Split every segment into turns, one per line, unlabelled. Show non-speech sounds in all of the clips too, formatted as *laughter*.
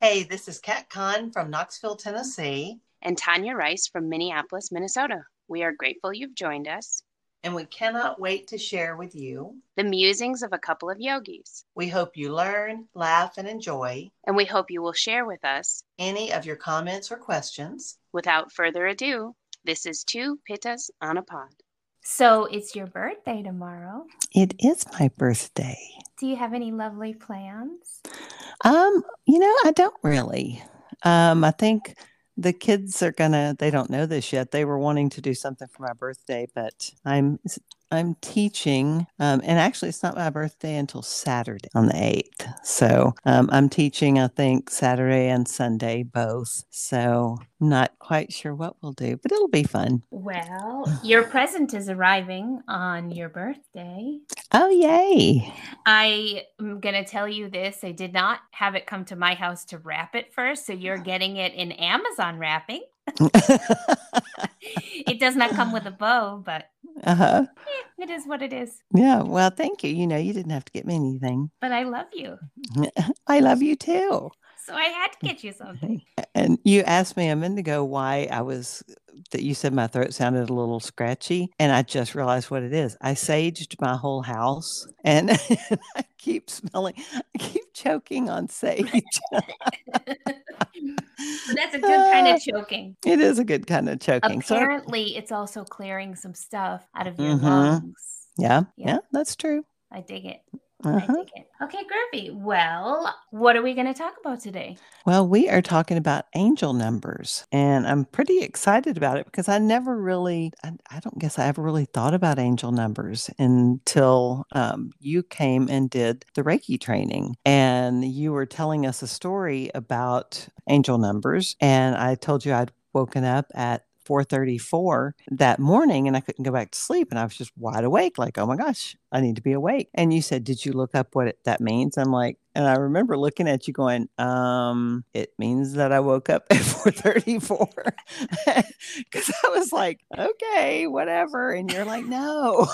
Hey, this is Kat Kahn from Knoxville, Tennessee.
And Tanya Rice from Minneapolis, Minnesota. We are grateful you've joined us.
And we cannot wait to share with you
the musings of a couple of yogis.
We hope you learn, laugh, and enjoy.
And we hope you will share with us
any of your comments or questions.
Without further ado, this is Two Pittas on a Pod.
So it's your birthday tomorrow.
It is my birthday.
Do you have any lovely plans?
Um, you know, I don't really. Um, I think the kids are gonna they don't know this yet. They were wanting to do something for my birthday, but I'm I'm teaching, um, and actually, it's not my birthday until Saturday on the 8th. So um, I'm teaching, I think, Saturday and Sunday both. So I'm not quite sure what we'll do, but it'll be fun.
Well, your present is arriving on your birthday.
Oh, yay.
I am going to tell you this. I did not have it come to my house to wrap it first. So you're getting it in Amazon wrapping. *laughs* it does not come with a bow, but uh-huh. Eh, it is what it is.
Yeah. Well, thank you. You know, you didn't have to get me anything.
But I love you. *laughs*
I love you too.
So I had to get you *laughs* something.
And you asked me a minute ago why I was that you said my throat sounded a little scratchy. And I just realized what it is. I saged my whole house and, *laughs* I keep smelling, I keep choking on sage.
That's a good kind of *laughs* choking.
It is a good kind of choking.
Apparently, so, it's also clearing some stuff out of your mm-hmm. lungs.
Yeah, yeah, yeah, that's true.
I dig it. Uh-huh. Okay, groovy. Well, what are we going to talk about today?
Well, we are talking about angel numbers, and I'm pretty excited about it because I never really, I, I don't guess I ever really thought about angel numbers until um, you came and did the Reiki training. And you were telling us a story about angel numbers, and I told you I'd woken up at 4:34 that morning and I couldn't go back to sleep and I was just wide awake like oh my gosh I need to be awake. And you said did you look up what it, that means? I'm like and I remember looking at you going um it means that I woke up *laughs* at 4:34 *laughs* cuz I was like okay whatever. And you're like no.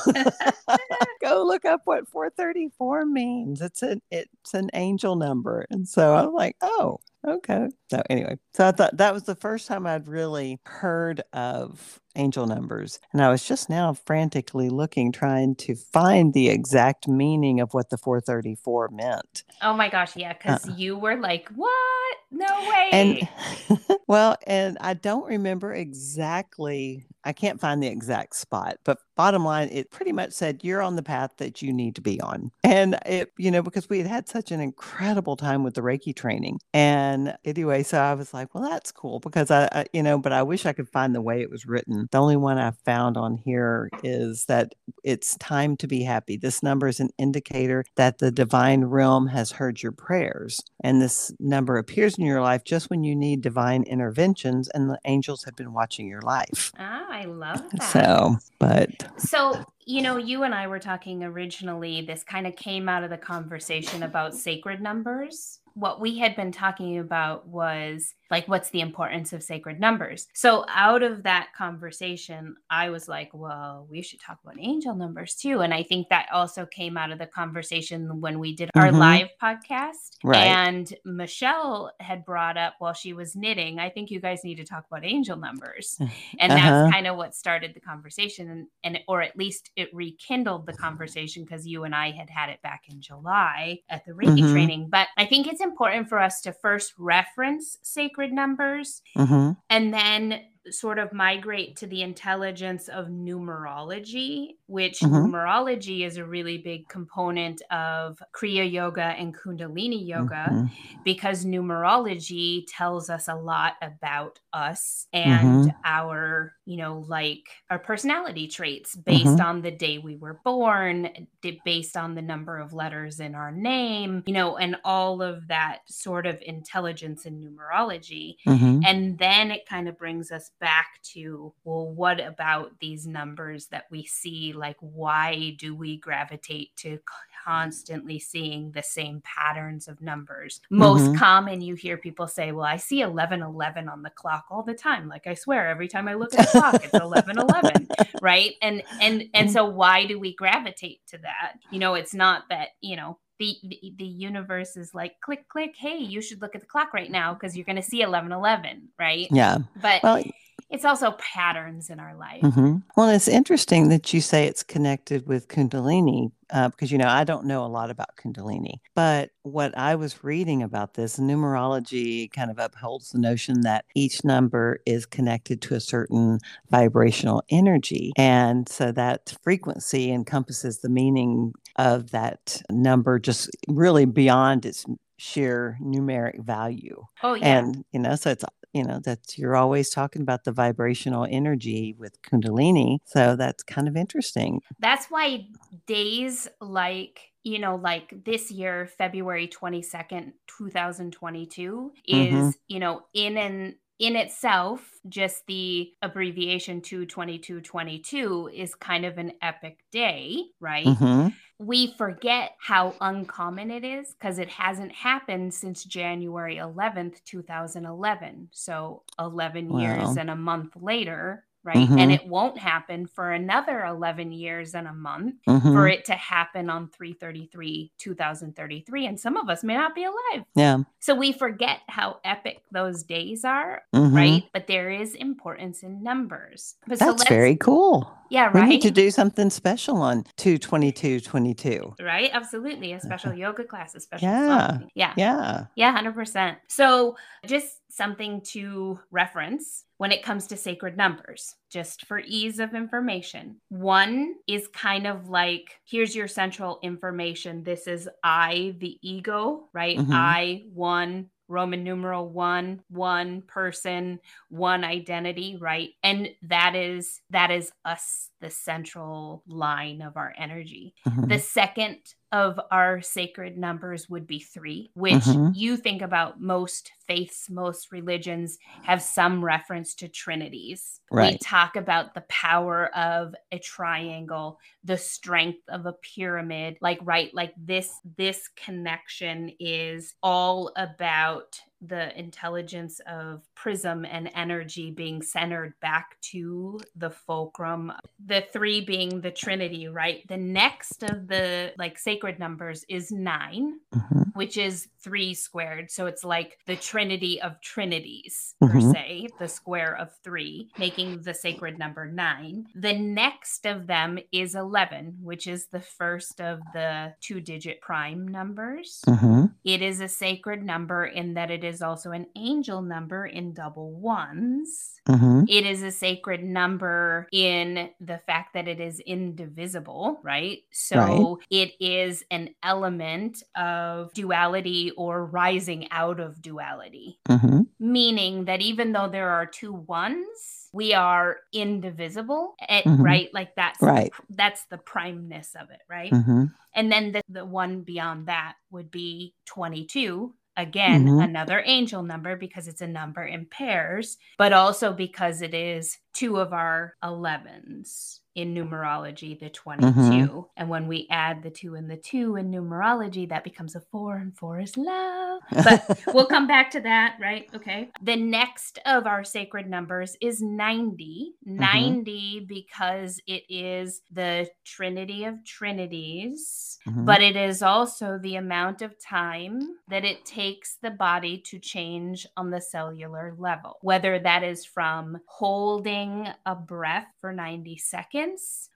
*laughs* Go look up what 434 means. It's an it's an angel number. And so I'm like oh Okay. So anyway, so I thought that was the first time I'd really heard of angel numbers. And I was just now frantically looking, trying to find the exact meaning of what the 434 meant.
Oh my gosh. Yeah. Cause uh, you were like, what? No way.
And *laughs* well, and I don't remember exactly I can't find the exact spot, but bottom line, it pretty much said you're on the path that you need to be on. And it, you know, because we had had such an incredible time with the Reiki training. And anyway, so I was like, well, that's cool because I, I you know, but I wish I could find the way it was written. The only one I found on here is that it's time to be happy. This number is an indicator that the divine realm has heard your prayers. And this number appears in your life just when you need divine interventions and the angels have been watching your life.
Ah, I love that.
So, but
so you know, you and I were talking originally. This kind of came out of the conversation about sacred numbers what we had been talking about was like what's the importance of sacred numbers so out of that conversation i was like well we should talk about angel numbers too and i think that also came out of the conversation when we did our mm-hmm. live podcast right. and michelle had brought up while she was knitting i think you guys need to talk about angel numbers and uh-huh. that's kind of what started the conversation and, and or at least it rekindled the conversation because you and i had had it back in july at the reiki mm-hmm. training but i think it's important for us to first reference sacred numbers mm-hmm. and then sort of migrate to the intelligence of numerology, which mm-hmm. numerology is a really big component of Kriya Yoga and Kundalini Yoga mm-hmm. because numerology tells us a lot about us and mm-hmm. our, you know, like our personality traits based mm-hmm. on the day we were born, based on the number of letters in our name, you know, and all of that sort of intelligence in numerology. Mm-hmm. And then it kind of brings us back to well what about these numbers that we see like why do we gravitate to constantly seeing the same patterns of numbers most mm-hmm. common you hear people say well i see 1111 on the clock all the time like i swear every time i look at the clock it's 1111 *laughs* right and and and mm-hmm. so why do we gravitate to that you know it's not that you know the, the the universe is like click click hey you should look at the clock right now because you're going to see 1111 right
Yeah.
but
Well,
it's also patterns in our life
hmm Well, it's interesting that you say it's connected with Kundalini uh, because, you know, I don't know a lot about Kundalini. But what I was reading about this, numerology kind of upholds the notion that each number is connected to a certain vibrational energy. And so that frequency encompasses the meaning of that number just really beyond its sheer numeric value
oh yeah
and you know so it's you know that's you're always talking about the vibrational energy with kundalini so that's kind of interesting.
That's why days like you know like this year february 22nd 2022 is
Mhm.
you know in and in itself just the abbreviation 22222 is kind of an epic day right?
Hmm
we forget how uncommon it is because it hasn't happened since January 11th, 2011. So 11 years and a month later, right? And
Mhm.
it won't happen for another 11 years and a month
hmm
for it to happen on 333, 2033. And some of us may not be alive.
yeah
So we forget how epic those days are,
mhm.
right? But there is importance in numbers. But
that's
let's-
very cool
yeah, right.
we need to do something special on 22222
right? Absolutely. A special *laughs* yoga class, a special
Yeah.
something. Yeah.
yeah
Yeah, 100%. So, just something to reference when it comes to sacred numbers, just for ease of information. One is kind of like here's your central information. This is I, the ego, right?
Mhm.
I, one, Roman numeral one, one person, one identity, right? And that is that is us, the central line of our energy.
Mhm.
The second of our sacred numbers would be three, which
Mhm.
you think about most faiths, most religions have some reference to trinities. We talk about the power of a triangle, the strength of a pyramid, like right, like this this connection is all about the intelligence of prism and energy being centered back to the fulcrum the three being the trinity right the next of the like sacred numbers is nine
Mhm.
which is three squared so it's like the trinity of trinities per
Mhm.
se the square of three making the sacred number nine the next of them is 11 which is the first of the two digit prime numbers
Mhm.
it is a sacred number in that it is also an angel number in double ones.
Mhm.
It is a sacred number in the fact that it is indivisible, right? So it is an element of duality or rising out of duality,
Mhm.
meaning that even though there are two ones, we are indivisible, eh,
Mhm.
right? Like that's
Right.
that's the primeness of it, right?
Mhm.
And then the, the one beyond that would be 22. Again,
Mhm.
another angel number because it's a number in pairs, but also because it is two of our 11s in numerology, the 22.
Mm-hmm.
And when we add the two and the two in numerology, that becomes a four, and four is love. But *laughs* we'll come back to that, right? Okay. The next of our sacred numbers is 90.
Mm-hmm.
90 because it is the Trinity of Trinities,
Mhm.
but it is also the amount of time that it takes the body to change on the cellular level, whether that is from holding a breath for 90 seconds,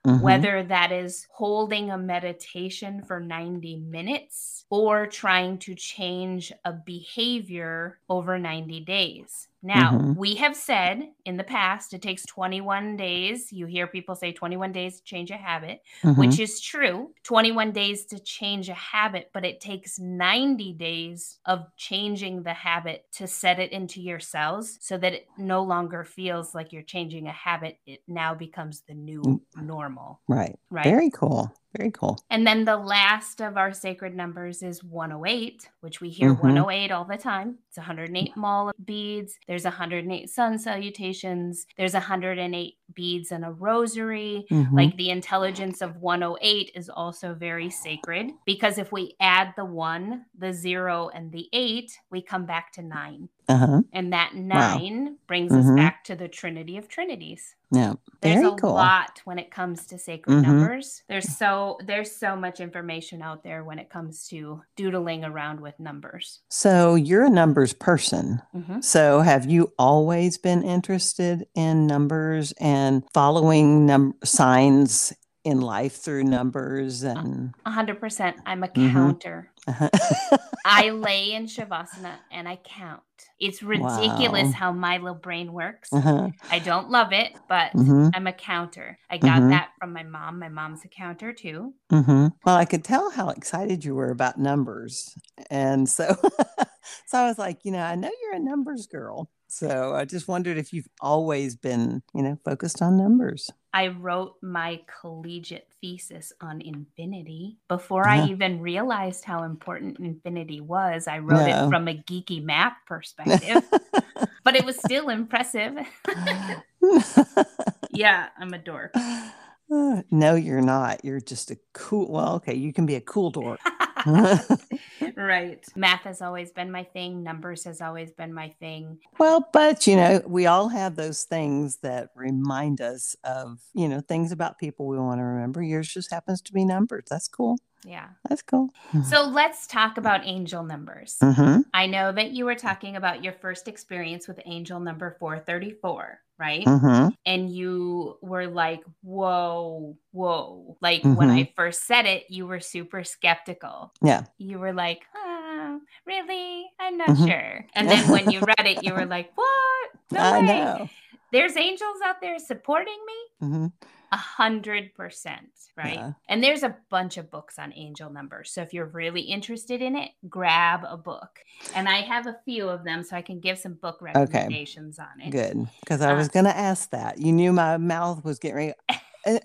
Mhm.
whether that is holding a meditation for 90 minutes or trying to change a behavior over 90 days. Now,
Mhm.
we have said in the past it takes 21 days. You hear people say 21 days to change a habit,
Mhm.
which is true. 21 days to change a habit, but it takes 90 days of changing the habit to set it into your cells so that it no longer feels like you're changing a habit. It now becomes the new normal,
right.
right?
Very cool. Very cool.
And then the last of our sacred numbers is 108, which we hear
Mhm.
108 all the time. It's 108 mala beads. There's 108 sun salutations. There's 108 beads and a rosary.
Mhm.
Like the intelligence of 108 is also very sacred because if we add the one, the zero, and the eight, we come back to nine.
uh-huh.
And that nine brings us
Mhm.
back to the Trinity of Trinities.
Yeah.
There's
Very
a
cool.
lot when it comes to sacred
Mhm.
numbers. There's so there's so much information out there when it comes to doodling around with numbers.
So you're a numbers person.
Mhm.
So have you always been interested in numbers and following num- signs in life through numbers and
A hundred percent. I'm a
Mhm.
counter.
uh-huh. *laughs*
I lay in Shavasana and I count. It's ridiculous
Wow.
how my little brain works.
uh-huh.
I don't love it, but
Mhm.
I'm a counter. I got
Mhm.
that from my mom. My mom's a counter too.
hmm Well, I could tell how excited you were about numbers. And so, *laughs* so I was like, you know, I know you're a numbers girl. So I just wondered if you've always been, you know, focused on numbers.
I wrote my collegiate thesis on infinity before I
Uh-huh.
even realized how important infinity was. I wrote
No.
it from a geeky math perspective, *laughs* but it was still impressive. *gasps* yeah, I'm a dork. *gasps*
No, you're not. You're just a cool. Well, okay, you can be a cool dork. *laughs* *laughs*
right. Math has always been my thing. Numbers has always been my thing.
well, but you know, we all have those things that remind us of, you know, things about people we want to remember. Yours just happens to be numbers. That's cool.
Yeah.
That's cool.
So let's talk about angel numbers.
hmm
I know that you were talking about your first experience with angel number 434, right?
hmm
And you were like, whoa, whoa. Like when I first said it, you were super skeptical.
Yeah.
You were like, ah, really? I'm not
Mhm.
sure. And then when you *laughs* read it, you were like, what? No
I
way.
know.
There's angels out there supporting me? A hundred percent, right?
Yeah.
And there's a bunch of books on angel numbers. So if you're really interested in it, grab a book. And I have a few of them, so I can give some book recommendations on it.
Good. Because I was um, going to ask that. You knew my mouth was getting ready. *laughs*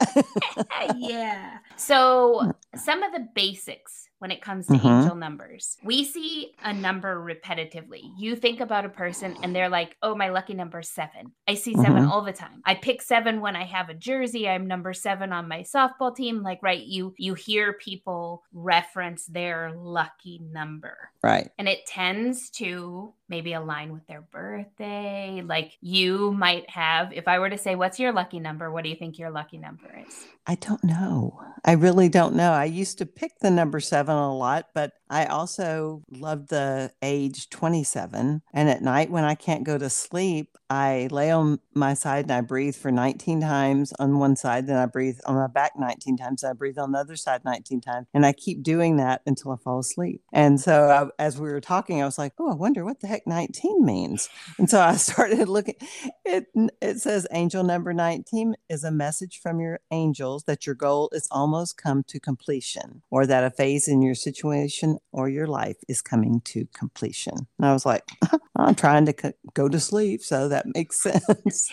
yeah. So *laughs* some of the basics when it comes to
Mhm.
angel numbers. We see a number repetitively. You think about a person and they're like, oh, my lucky number is seven. I see 7
Mhm.
all the time. I pick seven when I have a jersey. I'm number seven on my softball team. Like, right, you you hear people reference their lucky number
right.
and it tends to maybe align with their birthday. Like you might have, if I were to say, What's your lucky number? What do you think your lucky number is?
I don't know. I really don't know. I used to pick the number seven a lot, but I also love the age 27. And at night when I can't go to sleep, I lay on my side and I breathe for 19 times on one side, then I breathe on my back 19 times, I breathe on the other side 19 times. And I keep doing that until I fall asleep. And so I, as we were talking, I was like, oh, I wonder what the 19 means. And so I *laughs* started looking. It, it says angel number 19 is a message from your angels that your goal is almost come to completion or that a phase in your situation or your life is coming to completion. And I was like, *laughs* I'm trying to go to sleep. So that makes *laughs* sense.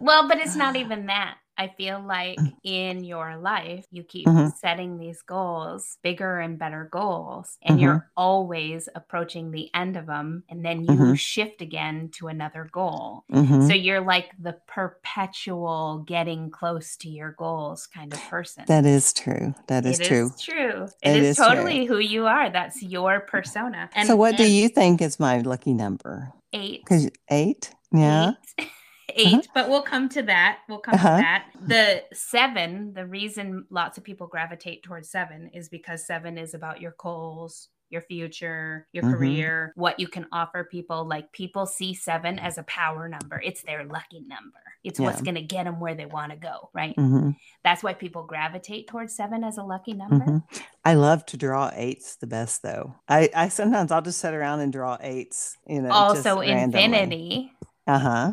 Well, but it's not even that. I feel like in your life, you keep
Mhm.
setting these goals, bigger and better goals, and
Mhm.
you're always approaching the end of them. And then you
Mhm.
shift again to another goal. So you're like the perpetual getting close to your goals kind of person.
That is true. That is
It
true.
true.
It
it is,
is true.
totally who you are. That's your persona. And
so, what do you think is my lucky number?
eight?
Because eight, yeah.
Eight. *laughs* Eight, but we'll come to that. We'll come
Uh-huh.
to that. The seven, the reason lots of people gravitate towards seven is because seven is about your goals, your future, your
Mhm.
career, what you can offer people. Like people see seven as a power number, it's their lucky number. It's what's going to get them where they want to go, right?
hmm
That's why people gravitate towards seven as a lucky number.
hmm I love to draw eights the best though. I, I sometimes I'll just sit around and draw eights, you know.
Also, infinity.
Uh huh.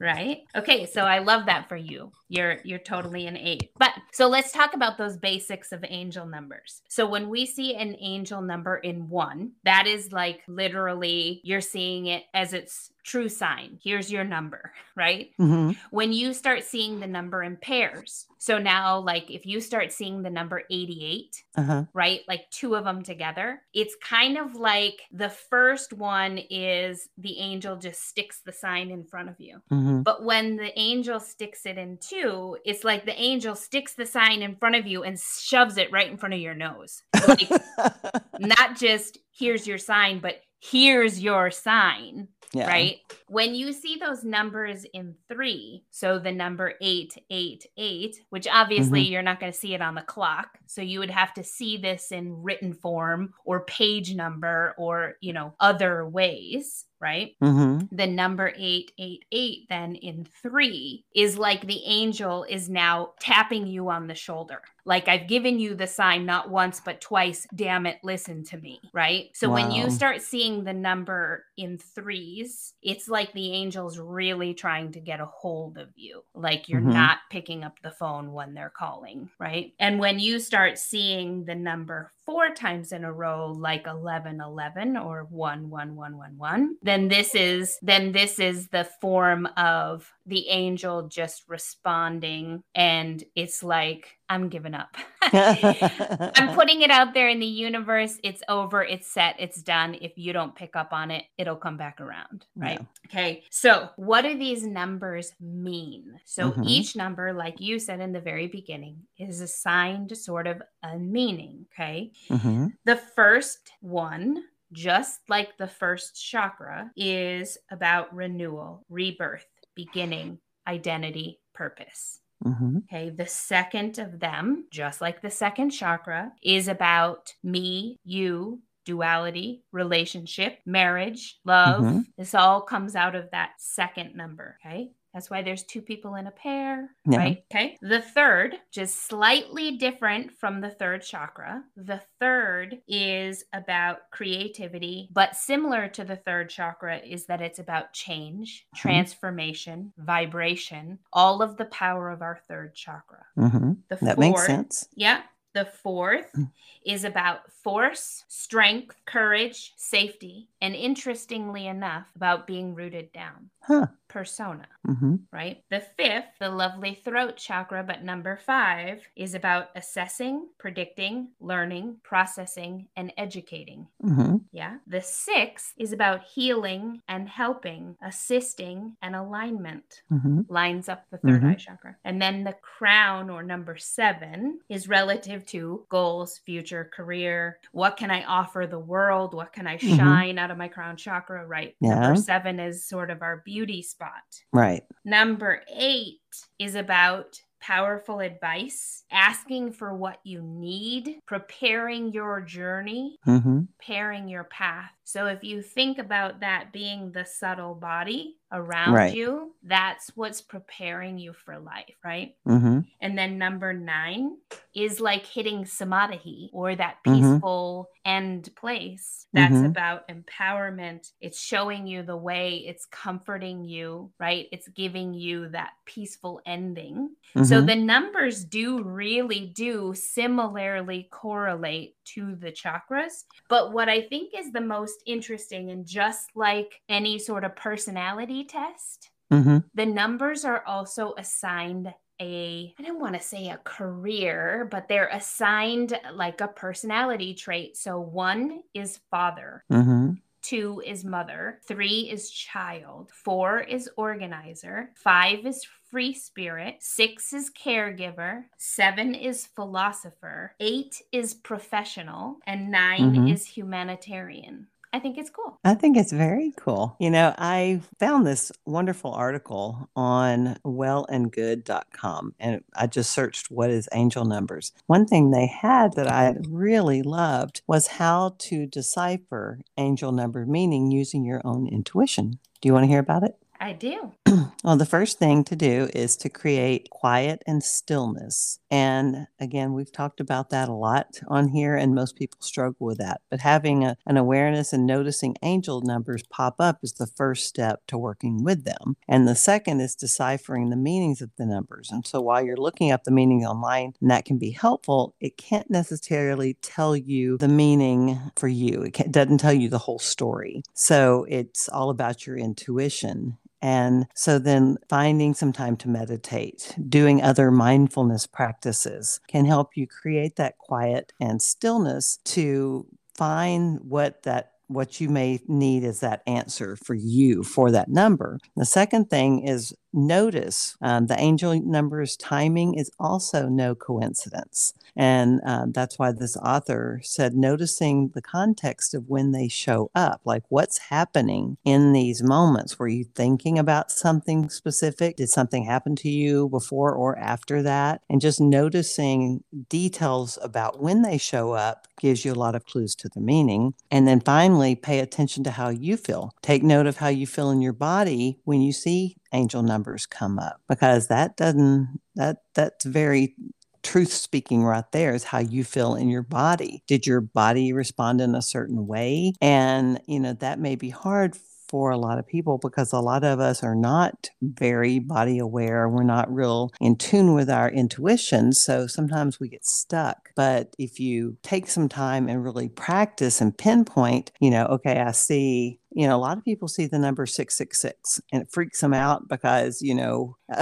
Right? Okay so i love that for you you're you're totally an eight but so let's talk about those basics of angel numbers so when we see an angel number in one that is like literally you're seeing it as its true sign here's your number *laughs* right
hmm
when you start seeing the number in pairs so now like if you start seeing the number 88
Uh huh.
right? Like two of them together. It's kind of like the first one is the angel just sticks the sign in front of you.
hmm
But when the angel sticks it in two, it's like the angel sticks the sign in front of you and shoves it right in front of your nose. Like, *laughs* not just here's your sign, but here's your sign.
Yeah.
right? When you see those numbers in three, so the number eight, eight, eight, which obviously
Mm-hmm.
you're not going to see it on the clock. So you would have to see this in written form or page number or, you know, other ways, right?
Mm-hmm.
the number 888 then in 3 is like the angel is now tapping you on the shoulder like i've given you the sign not once but twice damn it listen to me right so when you start seeing the number in threes it's like the angel's really trying to get a hold of you like you're
Mhm.
not picking up the phone when they're calling right and when you start seeing the number four times in a row like 11 11 or 1 1 1 1 1 then this is then this is the form of the angel just responding. And it's like i'm giving up. *laughs* I'm *laughs* putting it out there in the universe. It's over. It's set. It's done. If you don't pick up on it it'll come back around right?
Yeah.
okay. So what do these numbers mean? So
Mhm.
each number like you said in the very beginning is assigned sort of a meaning okay?
Hmm
the first one, just like the first chakra, is about renewal, rebirth, beginning, identity, purpose.
Hmm
Okay, the second of them, just like the second chakra, is about me, you, duality, relationship, marriage, love.
Mhm.
This all comes out of that second number. Okay. That's why there's two people in a pair,
Yeah.
right? Okay. The third, just slightly different from the third chakra. The third is about creativity, but similar to the third chakra is that it's about change,
Mhm.
transformation, vibration, all of the power of our third chakra.
hmm
The
That makes sense.
Yeah. The fourth
Mm.
is about force, strength, courage, safety, and interestingly enough, about being rooted down.
Huh.
Persona,
hmm
right? The fifth, the lovely throat chakra, but number five, is about assessing, predicting, learning, processing, and educating.
hmm
Yeah. The sixth is about healing and helping, assisting, and alignment
hmm
lines up the 3rd
Mhm.
eye chakra. And then the crown or number seven is relative to goals, future, career. What can I offer the world? What can I
Mhm.
shine out of my crown chakra? Right.
Yeah.
Number seven is sort of our beauty spot.
Right.
Number eight is about powerful advice, asking for what you need, preparing your journey,
hmm
preparing your path. So if you think about that being the subtle body around
Right.
you, that's what's preparing you for life, right?
hmm
And then number nine is like hitting samadhi or that
Mhm.
peaceful end place. That's
Mhm.
about empowerment. It's showing you the way, it's comforting you, right? It's giving you that peaceful ending. So
Mhm.
the numbers do really do similarly correlate to the chakras. But what I think is the most interesting, and just like any sort of personality test,
hmm
the numbers are also assigned a I don't want to say a career, but they're assigned like a personality trait. So one is father,
hmm
two is mother, three is child, four is organizer, five is free spirit, six is caregiver, seven is philosopher, eight is professional, and 9
Mhm.
is humanitarian. I think it's cool.
I think it's very cool. You know, I found this wonderful article on wellandgood.com and I just searched what is angel numbers. One thing they had that I really loved was how to decipher angel number meaning using your own intuition. Do you want to hear about it?
I do. *clears throat*
Well, the first thing to do is to create quiet and stillness. And again, we've talked about that a lot on here, and most people struggle with that. But having a, an awareness and noticing angel numbers pop up is the first step to working with them. And the second is deciphering the meanings of the numbers. And so while you're looking up the meaning online, and that can be helpful, it can't necessarily tell you the meaning for you. It doesn't tell you the whole story. So it's all about your intuition. And so then finding some time to meditate, doing other mindfulness practices can help you create that quiet and stillness to find what that what you may need is that answer for you for that number. The second thing is notice um, the angel numbers timing is also no coincidence. And uh, that's why this author said noticing the context of when they show up, like what's happening in these moments. Were you thinking about something specific? Did something happen to you before or after that? And just noticing details about when they show up gives you a lot of clues to the meaning. And then finally, pay attention to how you feel. Take note of how you feel in your body when you see angel numbers come up because that doesn't that that's very truth speaking right there is how you feel in your body did your body respond in a certain way and you know that may be hard for a lot of people because a lot of us are not very body aware. We're not real in tune with our intuition. So sometimes we get stuck. But if you take some time and really practice and pinpoint, you know, okay, I see you know, a lot of people see the number 666 and it freaks them out because, you know, *laughs*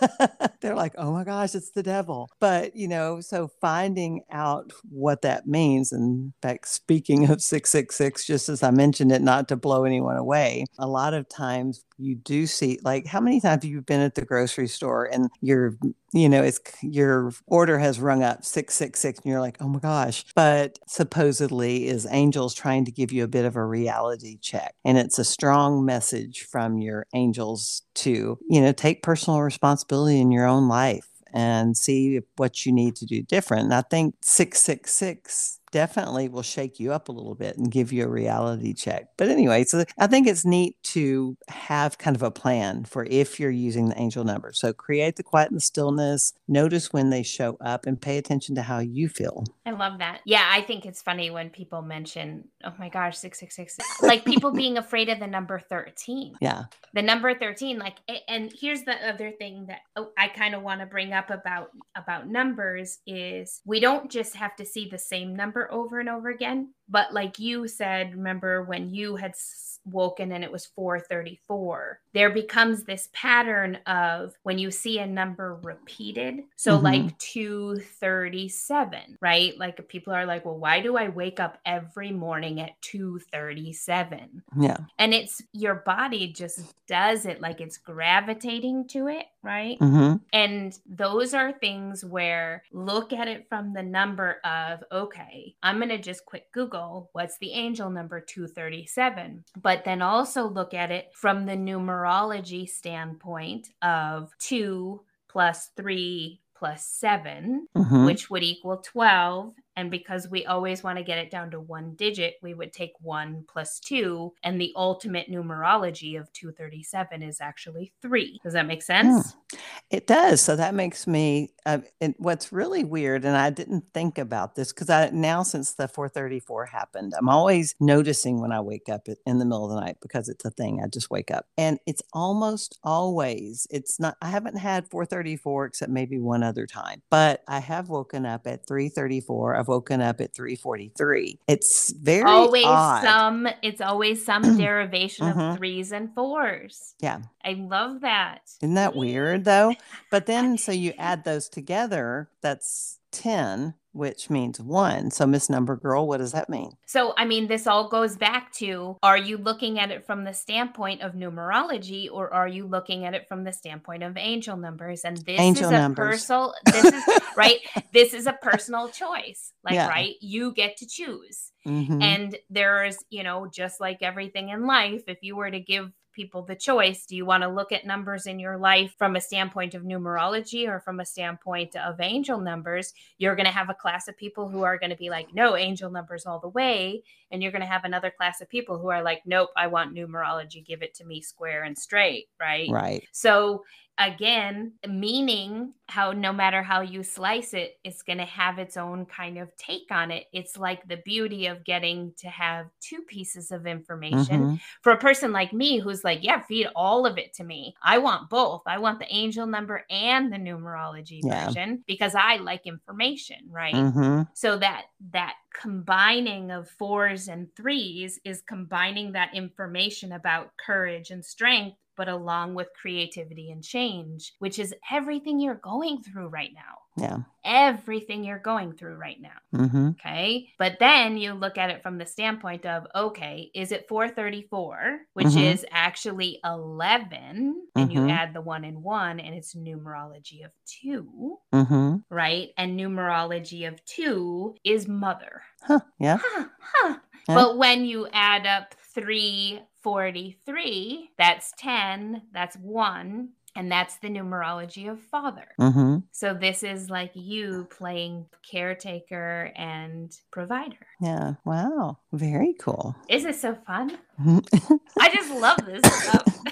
*laughs* they're like, oh my gosh, it's the devil. But, you know, so finding out what that means, and in fact, speaking of 666, just as I mentioned it, not to blow anyone away, a lot of times you do see, like, how many times have you been at the grocery store and you're you know, it's your order has rung up 666 and you're like, oh my gosh. But supposedly is angels trying to give you a bit of a reality check. And it's a strong message from your angels to, you know, take personal responsibility in your own life and see what you need to do different. And I think 666 definitely will shake you up a little bit and give you a reality check. But anyway, so I think it's neat to have kind of a plan for if you're using the angel number. So create the quiet and the stillness, notice when they show up, and pay attention to how you feel.
I love that. Yeah, I think it's funny when people mention, oh my gosh, 666, like people being *laughs* afraid of the number 13.
Yeah.
The number 13, like, and here's the other thing that oh, I kind of want to bring up about about numbers is we don't just have to see the same number over and over again. But like you said, remember when you had woken and it was 434, there becomes this pattern of when you see a number repeated. So, mm-hmm. like 237, right? Like people are like, well, why do I wake up every morning at 237?
Yeah.
And it's your body just does it like it's gravitating to it, right?
Mm-hmm.
And those are things where look at it from the number of, okay, I'm going to just quick Google what's the angel number 237, but then also look at it from the numerology standpoint of two plus three plus 7
mm-hmm.
which would equal 12. And because we always want to get it down to one digit, we would take one plus two. And the ultimate numerology of 237 is actually three. Does that make sense?
Mm, it does. So that makes me, uh, what's really weird, and I didn't think about this because I now, since the 434 happened, I'm always noticing when I wake up in the middle of the night because it's a thing. I just wake up. And it's almost always, it's not, I haven't had 434 except maybe one other time, but I have woken up at 334. I've woken up at 343. It's very
always
odd.
some it's always some *clears throat* derivation mm-hmm. of threes and fours.
Yeah.
I love that.
Isn't that weird though? But then so you add those together, that's 10 which means one. So, Miss Number Girl, what does that mean?
So, I mean, this all goes back to are you looking at it from the standpoint of numerology or are you looking at it from the standpoint of angel numbers? And this angel is a personal, this is *laughs* right. This is a personal choice. Like, yeah. right? You get to choose.
Mm-hmm.
And there's, you know, just like everything in life, if you were to give people the choice. Do you want to look at numbers in your life from a standpoint of numerology or from a standpoint of angel numbers? You're going to have a class of people who are going to be like, no, angel numbers all the way. And you're going to have another class of people who are like, nope, I want numerology. Give it to me square and straight. Right.
Right.
So again, meaning how no matter how you slice it, it's going to have its own kind of take on it. It's like the beauty of getting to have two pieces of information. Mm-hmm. For a person like me who's like, yeah, feed all of it to me. I want both. I want the angel number and the numerology yeah. version because I like information, right?
Mm-hmm.
So that that combining of fours and threes is combining that information about courage and strength but along with creativity and change, which is everything you're going through right now.
Yeah.
Everything you're going through right now.
Mm-hmm.
Okay. But then you look at it from the standpoint of, okay, is it 434, which mm-hmm. is actually 11? and you
Mhm.
add the one and one, and it's numerology of two,
Mm-hmm.
right? And numerology of two is mother.
Huh. Yeah.
Huh, huh.
Yeah.
But when you add up 343, that's 10, that's one, and that's the numerology of father.
Mm-hmm.
So this is like you playing caretaker and provider.
Yeah. Wow. Very cool.
Is it so fun? *laughs* I just love this stuff. *laughs*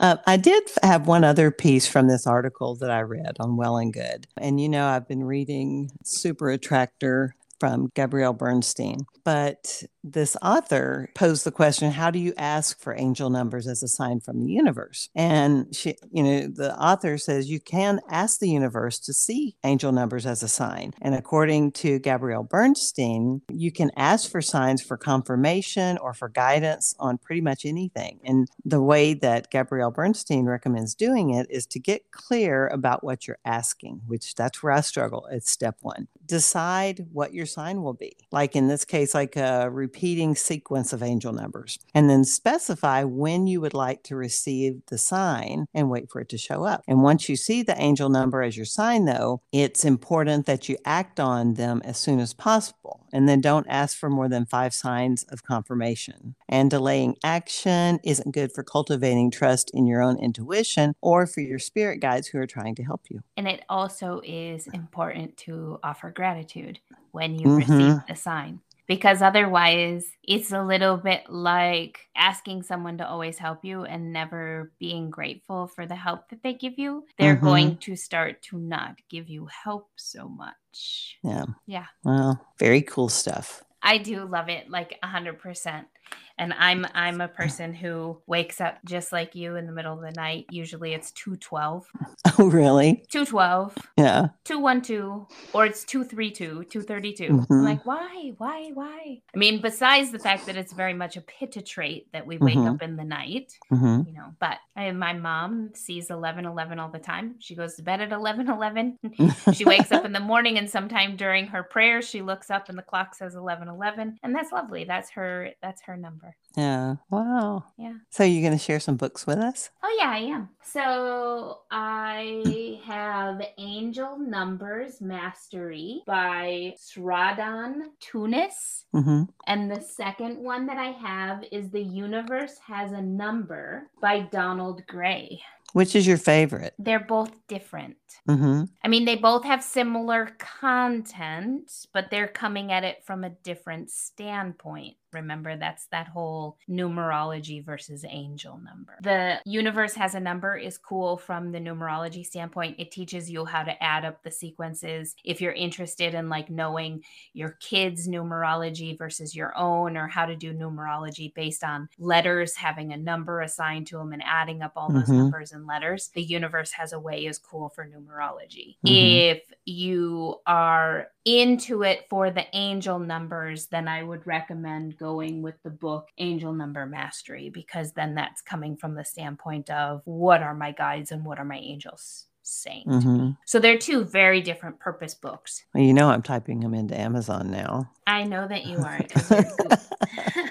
Uh, I did have one other piece from this article that I read on Well and Good. And you know, I've been reading Super Attractor from Gabrielle Bernstein. But this author posed the question how do you ask for angel numbers as a sign from the universe? And she, you know, the author says you can ask the universe to see angel numbers as a sign. And according to Gabrielle Bernstein, you can ask for signs for confirmation or for guidance on pretty much anything. And the way that Gabrielle Bernstein recommends doing it is to get clear about what you're asking, which that's where I struggle. It's step one. Decide what your sign will be. Like in this case, like a repeating sequence of angel numbers, and then specify when you would like to receive the sign and wait for it to show up. And once you see the angel number as your sign, though, it's important that you act on them as soon as possible. And then don't ask for more than five signs of confirmation. And delaying action isn't good for cultivating trust in your own intuition or for your spirit guides who are trying to help you.
and it also is important to offer gratitude when you
Mhm.
receive the sign. Because otherwise, it's a little bit like asking someone to always help you and never being grateful for the help that they give you. They're
Mhm.
going to start to not give you help so much.
Yeah.
Yeah.
Well, very cool stuff.
I do love it like a hundred percent. And I'm I'm a person who wakes up just like you in the middle of the night. Usually it's 212, *laughs*
Oh, really?
212,
Yeah.
212, or it's 232, 232. I'm
Mhm.
like, why? Why? Why? I mean, besides the fact that it's very much a pitta trait that we wake
Mhm.
up in the night,
hmm
you know, but I, my mom sees 11 11 all the time. She goes to bed at 11 11. *laughs* she wakes up in the morning and sometime during her prayers she looks up and the clock says 11 11 and that's lovely that's her that's her number
Yeah. Wow.
Yeah.
So you're going to share some books with us?
oh yeah i am so i have angel numbers mastery by sradan tunis
hmm
and the second one that i have is the universe has a number by donald gray
Which is your favorite?
they're both different
hmm
I mean, they both have similar content, but they're coming at it from a different standpoint. Remember, that's that whole numerology versus angel number. The universe has a number is cool from the numerology standpoint. It teaches you how to add up the sequences. If you're interested in like knowing your kids' numerology versus your own, or how to do numerology based on letters having a number assigned to them and adding up all those
Mhm.
numbers and letters, the universe has a way is cool for numerology.
Mhm.
If you are into it for the angel numbers, then I would recommend going with the book Angel Number Mastery because then that's coming from the standpoint of what are my guides and what are my angels saying to me.
hmm
So they're two very different purpose books.
Well, you know, I'm typing them into Amazon now.
I know that you are. *laughs* *laughs*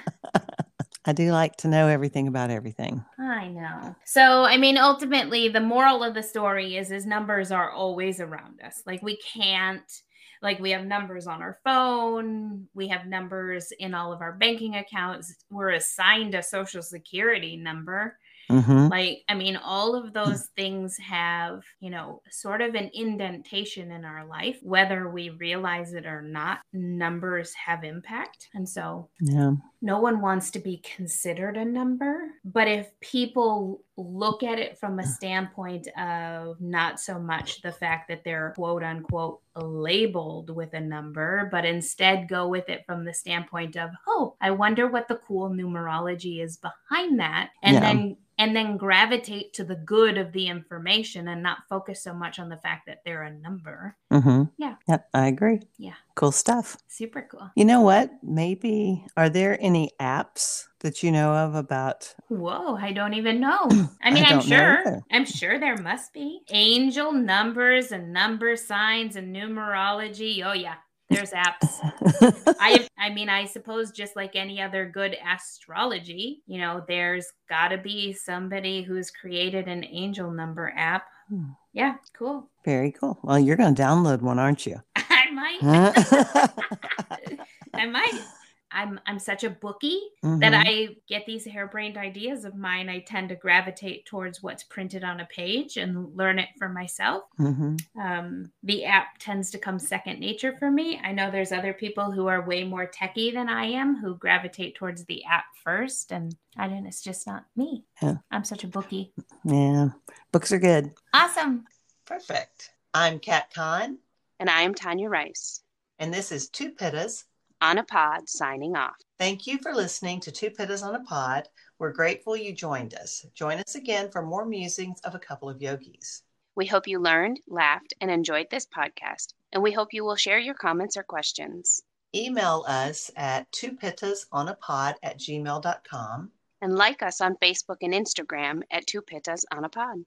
I do like to know everything about everything.
I know. So, I mean, ultimately, the moral of the story is is numbers are always around us. Like we can't like we have numbers on our phone, we have numbers in all of our banking accounts. We're assigned a social security number.
hmm
Like, I mean, all of those things have, you know, sort of an indentation in our life, whether we realize it or not. Numbers have impact. And so
Yeah.
No one wants to be considered a number. But if people look at it from a standpoint of not so much the fact that they're quote unquote labeled with a number, but instead go with it from the standpoint of, oh, I wonder what the cool numerology is behind that. And
Yeah.
then and then gravitate to the good of the information and not focus so much on the fact that they're a number.
hmm
Yeah.
Yep. I agree.
Yeah.
Cool stuff.
Super cool.
You know what? Maybe are there any apps that you know of about?
Whoa, I don't even know. *clears throat* I mean,
I
I'm sure. I'm sure there must be angel numbers and number signs and numerology. Oh yeah. There's apps. I *laughs* I mean, I suppose just like any other good astrology, you know, there's got to be somebody who's created an angel number app.
Hmm.
Yeah, cool.
Very cool. Well, you're going to download one, aren't you?
I might. *laughs* *laughs* I might. I'm I'm such a bookie
Mhm.
that I get these harebrained ideas of mine. I tend to gravitate towards what's printed on a page and learn it for myself.
Mhm.
Um, the app tends to come second nature for me. I know there's other people who are way more techie than I am who gravitate towards the app first, and I don't. It's just not me.
Yeah.
I'm such a bookie.
Yeah. Books are good.
Awesome.
Perfect. I'm Kat Kahn,
And I am Tanya Rice
and this is Two Pittas.
on a pod signing off.
Thank you for listening to Two Pittas on a Pod. We're grateful you joined us. Join us again for more musings of a couple of yogis.
We hope you learned, laughed, and enjoyed this podcast, and we hope you will share your comments or questions.
Email us at twopittasonapod at gmail.com.
And like us on Facebook and Instagram at Two Pittas on a Pod.